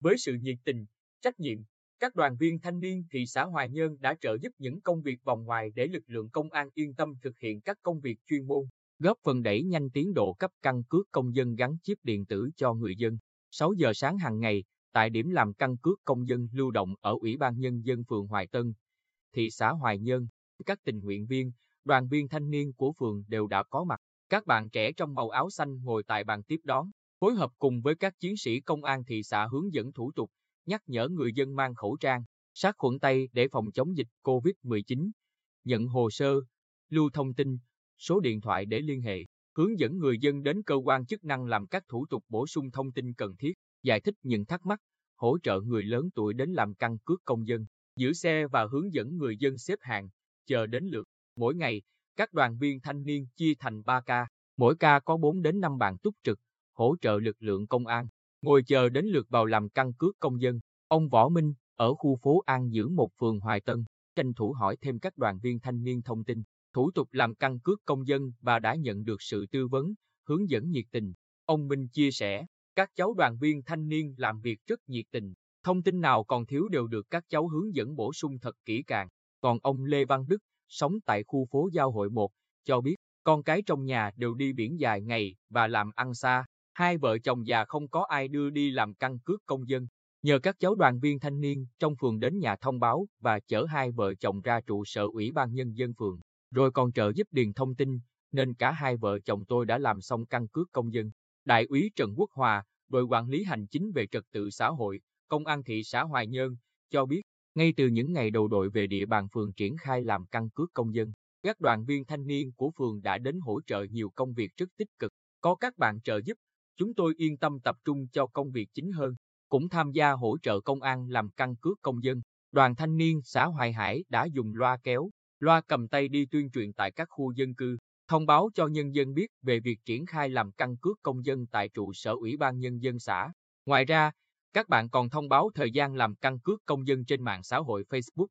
với sự nhiệt tình, trách nhiệm, các đoàn viên thanh niên thị xã Hoài Nhơn đã trợ giúp những công việc vòng ngoài để lực lượng công an yên tâm thực hiện các công việc chuyên môn, góp phần đẩy nhanh tiến độ cấp căn cước công dân gắn chip điện tử cho người dân. 6 giờ sáng hàng ngày, tại điểm làm căn cước công dân lưu động ở Ủy ban Nhân dân phường Hoài Tân, thị xã Hoài Nhơn, các tình nguyện viên, đoàn viên thanh niên của phường đều đã có mặt. Các bạn trẻ trong màu áo xanh ngồi tại bàn tiếp đón, phối hợp cùng với các chiến sĩ công an thị xã hướng dẫn thủ tục, nhắc nhở người dân mang khẩu trang, sát khuẩn tay để phòng chống dịch COVID-19, nhận hồ sơ, lưu thông tin, số điện thoại để liên hệ, hướng dẫn người dân đến cơ quan chức năng làm các thủ tục bổ sung thông tin cần thiết, giải thích những thắc mắc, hỗ trợ người lớn tuổi đến làm căn cước công dân, giữ xe và hướng dẫn người dân xếp hàng, chờ đến lượt. Mỗi ngày, các đoàn viên thanh niên chia thành 3 ca, mỗi ca có 4 đến 5 bạn túc trực, hỗ trợ lực lượng công an, ngồi chờ đến lượt vào làm căn cước công dân. Ông Võ Minh, ở khu phố An Dưỡng một phường Hoài Tân, tranh thủ hỏi thêm các đoàn viên thanh niên thông tin, thủ tục làm căn cước công dân và đã nhận được sự tư vấn, hướng dẫn nhiệt tình. Ông Minh chia sẻ, các cháu đoàn viên thanh niên làm việc rất nhiệt tình, thông tin nào còn thiếu đều được các cháu hướng dẫn bổ sung thật kỹ càng. Còn ông Lê Văn Đức, sống tại khu phố Giao hội 1, cho biết con cái trong nhà đều đi biển dài ngày và làm ăn xa. Hai vợ chồng già không có ai đưa đi làm căn cước công dân. Nhờ các cháu đoàn viên thanh niên trong phường đến nhà thông báo và chở hai vợ chồng ra trụ sở Ủy ban Nhân dân phường, rồi còn trợ giúp điền thông tin, nên cả hai vợ chồng tôi đã làm xong căn cước công dân. Đại úy Trần Quốc Hòa, đội quản lý hành chính về trật tự xã hội, công an thị xã Hoài Nhơn, cho biết, ngay từ những ngày đầu đội về địa bàn phường triển khai làm căn cước công dân, các đoàn viên thanh niên của phường đã đến hỗ trợ nhiều công việc rất tích cực. Có các bạn trợ giúp, chúng tôi yên tâm tập trung cho công việc chính hơn. Cũng tham gia hỗ trợ công an làm căn cước công dân. Đoàn thanh niên xã Hoài Hải đã dùng loa kéo, loa cầm tay đi tuyên truyền tại các khu dân cư, thông báo cho nhân dân biết về việc triển khai làm căn cước công dân tại trụ sở Ủy ban Nhân dân xã. Ngoài ra, các bạn còn thông báo thời gian làm căn cước công dân trên mạng xã hội Facebook,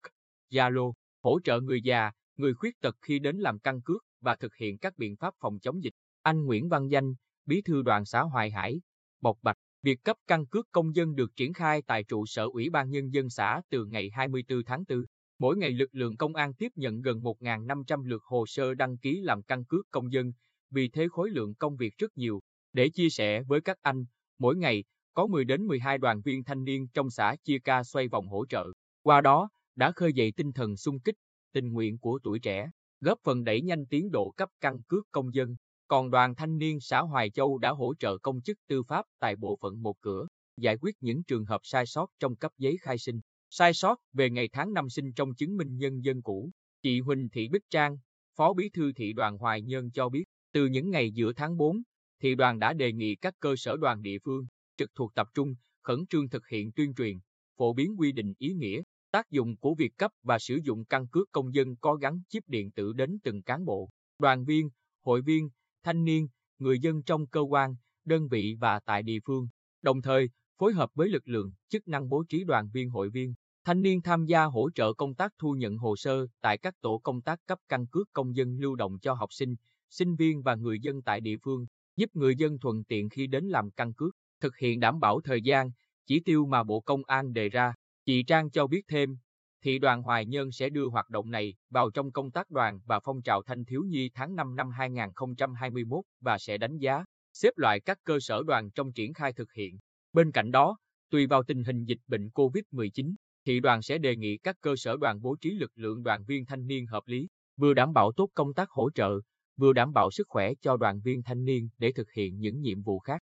Zalo, hỗ trợ người già, người khuyết tật khi đến làm căn cước và thực hiện các biện pháp phòng chống dịch. Anh Nguyễn Văn Danh, bí thư đoàn xã Hoài Hải, bộc bạch, việc cấp căn cước công dân được triển khai tại trụ sở Ủy ban Nhân dân xã từ ngày 24 tháng 4. Mỗi ngày lực lượng công an tiếp nhận gần 1.500 lượt hồ sơ đăng ký làm căn cước công dân, vì thế khối lượng công việc rất nhiều. Để chia sẻ với các anh, mỗi ngày, có 10 đến 12 đoàn viên thanh niên trong xã chia ca xoay vòng hỗ trợ. Qua đó, đã khơi dậy tinh thần sung kích, tình nguyện của tuổi trẻ, góp phần đẩy nhanh tiến độ cấp căn cước công dân. Còn đoàn thanh niên xã Hoài Châu đã hỗ trợ công chức tư pháp tại bộ phận một cửa, giải quyết những trường hợp sai sót trong cấp giấy khai sinh, sai sót về ngày tháng năm sinh trong chứng minh nhân dân cũ. Chị Huỳnh Thị Bích Trang, Phó Bí thư Thị đoàn Hoài Nhơn cho biết, từ những ngày giữa tháng 4, Thị đoàn đã đề nghị các cơ sở đoàn địa phương, trực thuộc tập trung, khẩn trương thực hiện tuyên truyền, phổ biến quy định ý nghĩa, tác dụng của việc cấp và sử dụng căn cước công dân có gắn chip điện tử đến từng cán bộ, đoàn viên, hội viên, thanh niên, người dân trong cơ quan, đơn vị và tại địa phương, đồng thời phối hợp với lực lượng chức năng bố trí đoàn viên hội viên, thanh niên tham gia hỗ trợ công tác thu nhận hồ sơ tại các tổ công tác cấp căn cước công dân lưu động cho học sinh, sinh viên và người dân tại địa phương, giúp người dân thuận tiện khi đến làm căn cước, thực hiện đảm bảo thời gian, chỉ tiêu mà Bộ Công an đề ra. Chị Trang cho biết thêm, thị đoàn Hoài Nhơn sẽ đưa hoạt động này vào trong công tác đoàn và phong trào thanh thiếu nhi tháng 5 năm 2021 và sẽ đánh giá, xếp loại các cơ sở đoàn trong triển khai thực hiện. Bên cạnh đó, tùy vào tình hình dịch bệnh COVID-19, thị đoàn sẽ đề nghị các cơ sở đoàn bố trí lực lượng đoàn viên thanh niên hợp lý, vừa đảm bảo tốt công tác hỗ trợ, vừa đảm bảo sức khỏe cho đoàn viên thanh niên để thực hiện những nhiệm vụ khác.